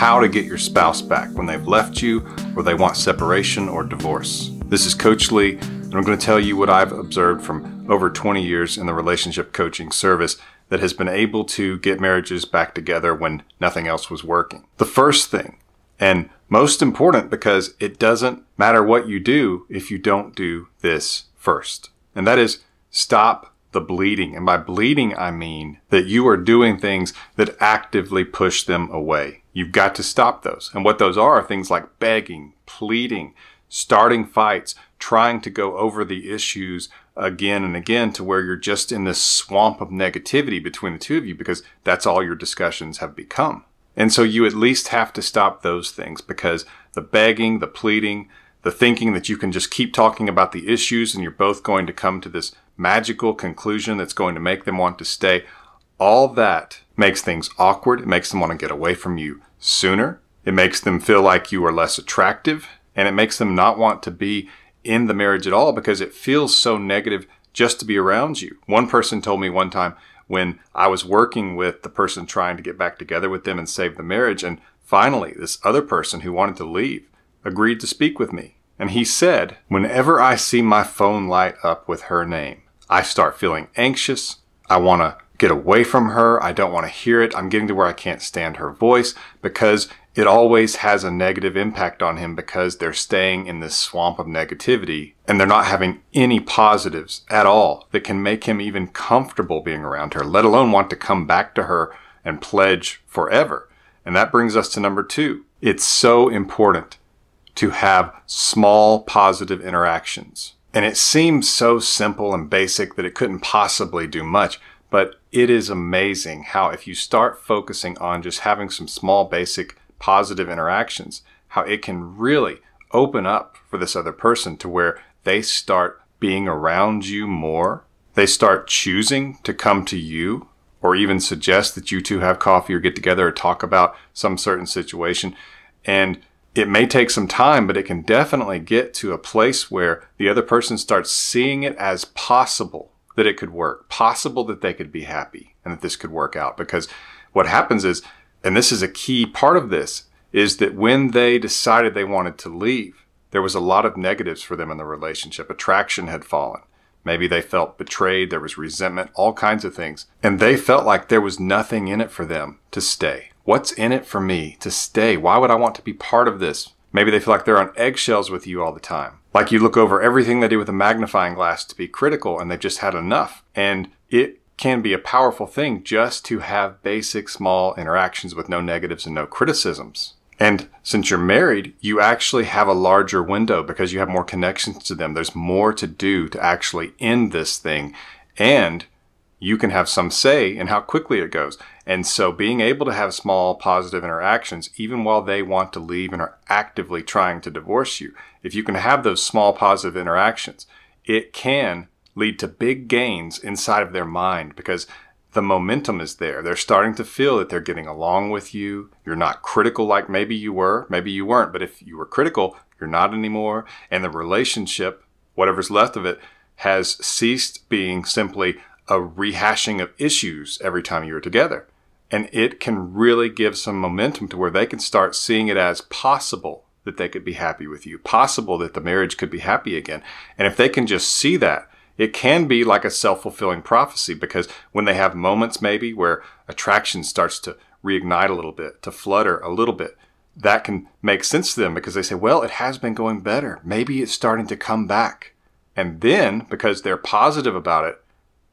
how to get your spouse back when they've left you or they want separation or divorce. This is Coach Lee, and I'm going to tell you what I've observed from over 20 years in the relationship coaching service that has been able to get marriages back together when nothing else was working. The first thing, and most important because it doesn't matter what you do if you don't do this first, and that is stop the bleeding. And by bleeding, I mean that you are doing things that actively push them away. You've got to stop those. And what those are, are things like begging, pleading, starting fights, trying to go over the issues again and again to where you're just in this swamp of negativity between the two of you because that's all your discussions have become. And so you at least have to stop those things because the begging, the pleading, the thinking that you can just keep talking about the issues and you're both going to come to this magical conclusion that's going to make them want to stay, all that makes things awkward. It makes them want to get away from you sooner. It makes them feel like you are less attractive and it makes them not want to be in the marriage at all because it feels so negative just to be around you. One person told me one time when I was working with the person trying to get back together with them and save the marriage, and finally, this other person who wanted to leave agreed to speak with me. And he said, Whenever I see my phone light up with her name, I start feeling anxious. I want to get away from her. I don't want to hear it. I'm getting to where I can't stand her voice because it always has a negative impact on him because they're staying in this swamp of negativity and they're not having any positives at all that can make him even comfortable being around her, let alone want to come back to her and pledge forever. And that brings us to number two. It's so important to have small positive interactions. And it seems so simple and basic that it couldn't possibly do much. But it is amazing how if you start focusing on just having some small basic positive interactions, how it can really open up for this other person to where they start being around you more. They start choosing to come to you or even suggest that you two have coffee or get together or talk about some certain situation. And it may take some time, but it can definitely get to a place where the other person starts seeing it as possible that it could work, possible that they could be happy and that this could work out. Because what happens is and this is a key part of this, is that when they decided they wanted to leave, there was a lot of negatives for them in the relationship. Attraction had fallen. Maybe they felt betrayed, there was resentment, all kinds of things. And they felt like there was nothing in it for them to stay. What's in it for me to stay? Why would I want to be part of this? Maybe they feel like they're on eggshells with you all the time. Like you look over everything they do with a magnifying glass to be critical and they've just had enough. And it can be a powerful thing just to have basic small interactions with no negatives and no criticisms. And since you're married, you actually have a larger window because you have more connections to them. There's more to do to actually end this thing. And you can have some say in how quickly it goes. And so being able to have small positive interactions, even while they want to leave and are actively trying to divorce you, if you can have those small positive interactions, it can lead to big gains inside of their mind because the momentum is there. They're starting to feel that they're getting along with you. You're not critical like maybe you were, maybe you weren't, but if you were critical, you're not anymore. And the relationship, whatever's left of it, has ceased being simply a rehashing of issues every time you're together. And it can really give some momentum to where they can start seeing it as possible that they could be happy with you, possible that the marriage could be happy again. And if they can just see that, it can be like a self fulfilling prophecy because when they have moments maybe where attraction starts to reignite a little bit, to flutter a little bit, that can make sense to them because they say, well, it has been going better. Maybe it's starting to come back. And then because they're positive about it,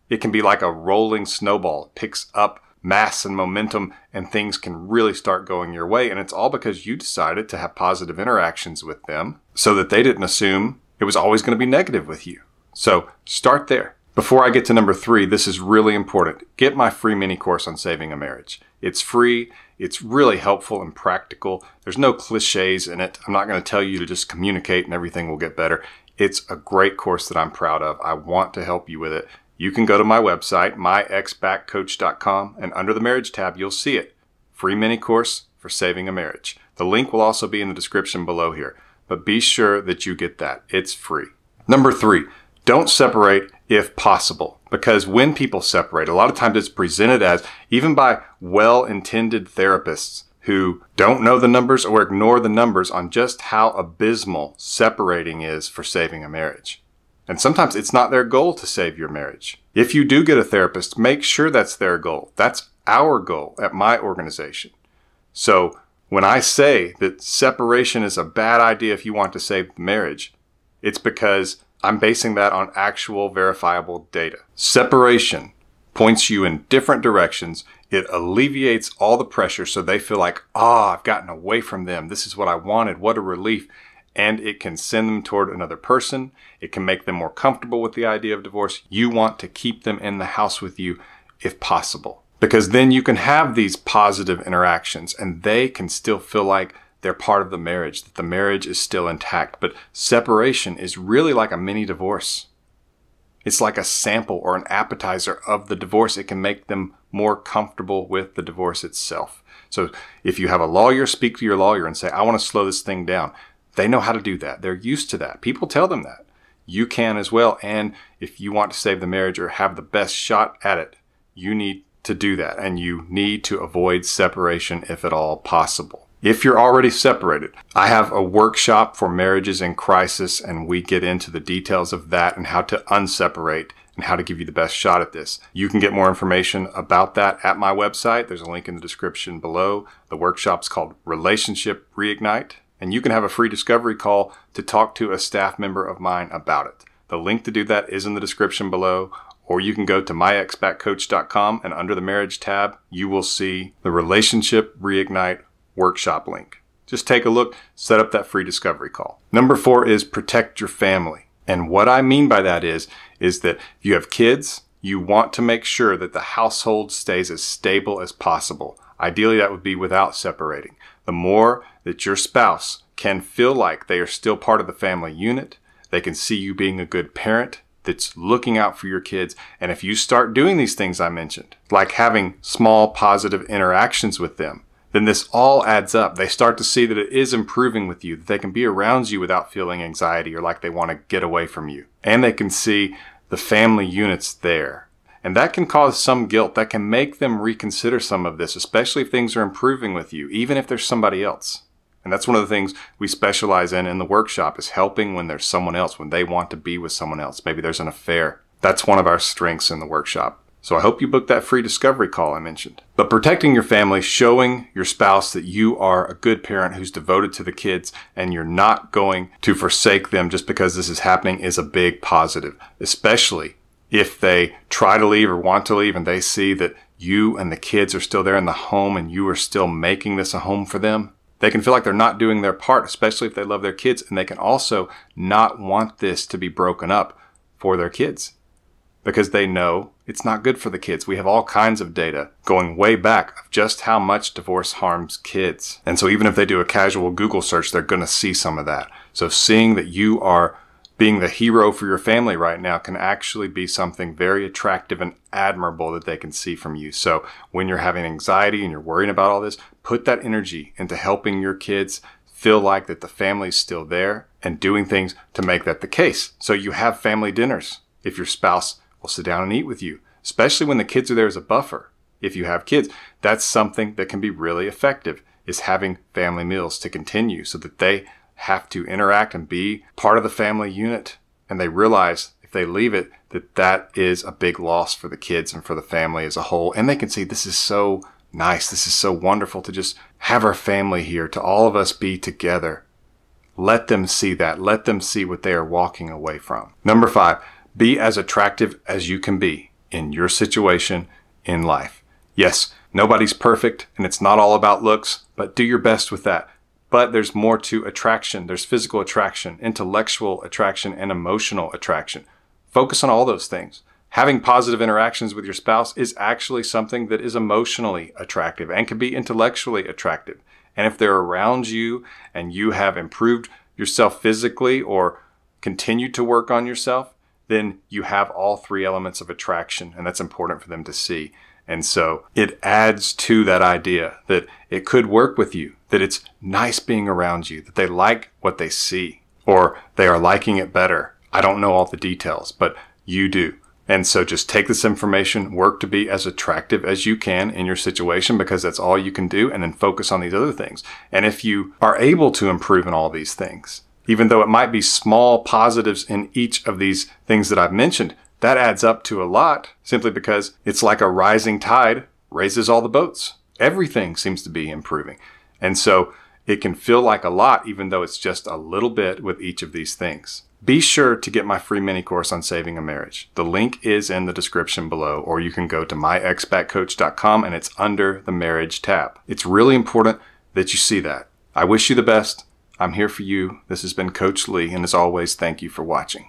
it can be like a rolling snowball. It picks up mass and momentum and things can really start going your way. And it's all because you decided to have positive interactions with them so that they didn't assume it was always going to be negative with you. So start there. Before I get to number three, this is really important. Get my free mini course on saving a marriage. It's free. It's really helpful and practical. There's no cliches in it. I'm not going to tell you to just communicate and everything will get better. It's a great course that I'm proud of. I want to help you with it. You can go to my website, myexbackcoach.com, and under the marriage tab, you'll see it. Free mini course for saving a marriage. The link will also be in the description below here, but be sure that you get that. It's free. Number three, don't separate if possible. Because when people separate, a lot of times it's presented as, even by well intended therapists who don't know the numbers or ignore the numbers on just how abysmal separating is for saving a marriage. And sometimes it's not their goal to save your marriage. If you do get a therapist, make sure that's their goal. That's our goal at my organization. So when I say that separation is a bad idea if you want to save the marriage, it's because I'm basing that on actual verifiable data. Separation points you in different directions. It alleviates all the pressure so they feel like, ah, oh, I've gotten away from them. This is what I wanted. What a relief. And it can send them toward another person. It can make them more comfortable with the idea of divorce. You want to keep them in the house with you if possible because then you can have these positive interactions and they can still feel like they're part of the marriage, that the marriage is still intact. But separation is really like a mini divorce. It's like a sample or an appetizer of the divorce. It can make them more comfortable with the divorce itself. So if you have a lawyer, speak to your lawyer and say, I want to slow this thing down. They know how to do that. They're used to that. People tell them that. You can as well. And if you want to save the marriage or have the best shot at it, you need to do that. And you need to avoid separation if at all possible if you're already separated. I have a workshop for marriages in crisis, and we get into the details of that and how to unseparate and how to give you the best shot at this. You can get more information about that at my website. There's a link in the description below. The workshop's called Relationship Reignite, and you can have a free discovery call to talk to a staff member of mine about it. The link to do that is in the description below, or you can go to myexbackcoach.com and under the marriage tab, you will see the Relationship Reignite workshop link. Just take a look, set up that free discovery call. Number four is protect your family. And what I mean by that is, is that you have kids, you want to make sure that the household stays as stable as possible. Ideally, that would be without separating. The more that your spouse can feel like they are still part of the family unit, they can see you being a good parent that's looking out for your kids. And if you start doing these things I mentioned, like having small positive interactions with them, then this all adds up. They start to see that it is improving with you, that they can be around you without feeling anxiety or like they want to get away from you. And they can see the family units there. And that can cause some guilt. That can make them reconsider some of this, especially if things are improving with you, even if there's somebody else. And that's one of the things we specialize in in the workshop is helping when there's someone else, when they want to be with someone else. Maybe there's an affair. That's one of our strengths in the workshop. So I hope you book that free discovery call I mentioned. But protecting your family, showing your spouse that you are a good parent who's devoted to the kids and you're not going to forsake them just because this is happening is a big positive, especially if they try to leave or want to leave and they see that you and the kids are still there in the home and you are still making this a home for them. They can feel like they're not doing their part, especially if they love their kids. And they can also not want this to be broken up for their kids because they know it's not good for the kids. We have all kinds of data going way back of just how much divorce harms kids. And so even if they do a casual Google search, they're going to see some of that. So seeing that you are being the hero for your family right now can actually be something very attractive and admirable that they can see from you. So when you're having anxiety and you're worrying about all this, put that energy into helping your kids feel like that the family's still there and doing things to make that the case. So you have family dinners. If your spouse will sit down and eat with you, especially when the kids are there as a buffer. If you have kids, that's something that can be really effective is having family meals to continue so that they have to interact and be part of the family unit and they realize if they leave it that that is a big loss for the kids and for the family as a whole. And they can see this is so nice. This is so wonderful to just have our family here to all of us be together. Let them see that. Let them see what they are walking away from. Number 5 be as attractive as you can be in your situation in life. Yes, nobody's perfect and it's not all about looks, but do your best with that. But there's more to attraction. There's physical attraction, intellectual attraction, and emotional attraction. Focus on all those things. Having positive interactions with your spouse is actually something that is emotionally attractive and can be intellectually attractive. And if they're around you and you have improved yourself physically or continued to work on yourself, then you have all three elements of attraction, and that's important for them to see. And so it adds to that idea that it could work with you, that it's nice being around you, that they like what they see, or they are liking it better. I don't know all the details, but you do. And so just take this information, work to be as attractive as you can in your situation because that's all you can do, and then focus on these other things. And if you are able to improve in all these things, even though it might be small positives in each of these things that I've mentioned, that adds up to a lot simply because it's like a rising tide raises all the boats. Everything seems to be improving. And so it can feel like a lot, even though it's just a little bit with each of these things. Be sure to get my free mini course on saving a marriage. The link is in the description below, or you can go to myexbackcoach.com and it's under the marriage tab. It's really important that you see that. I wish you the best. I'm here for you. This has been Coach Lee, and as always, thank you for watching.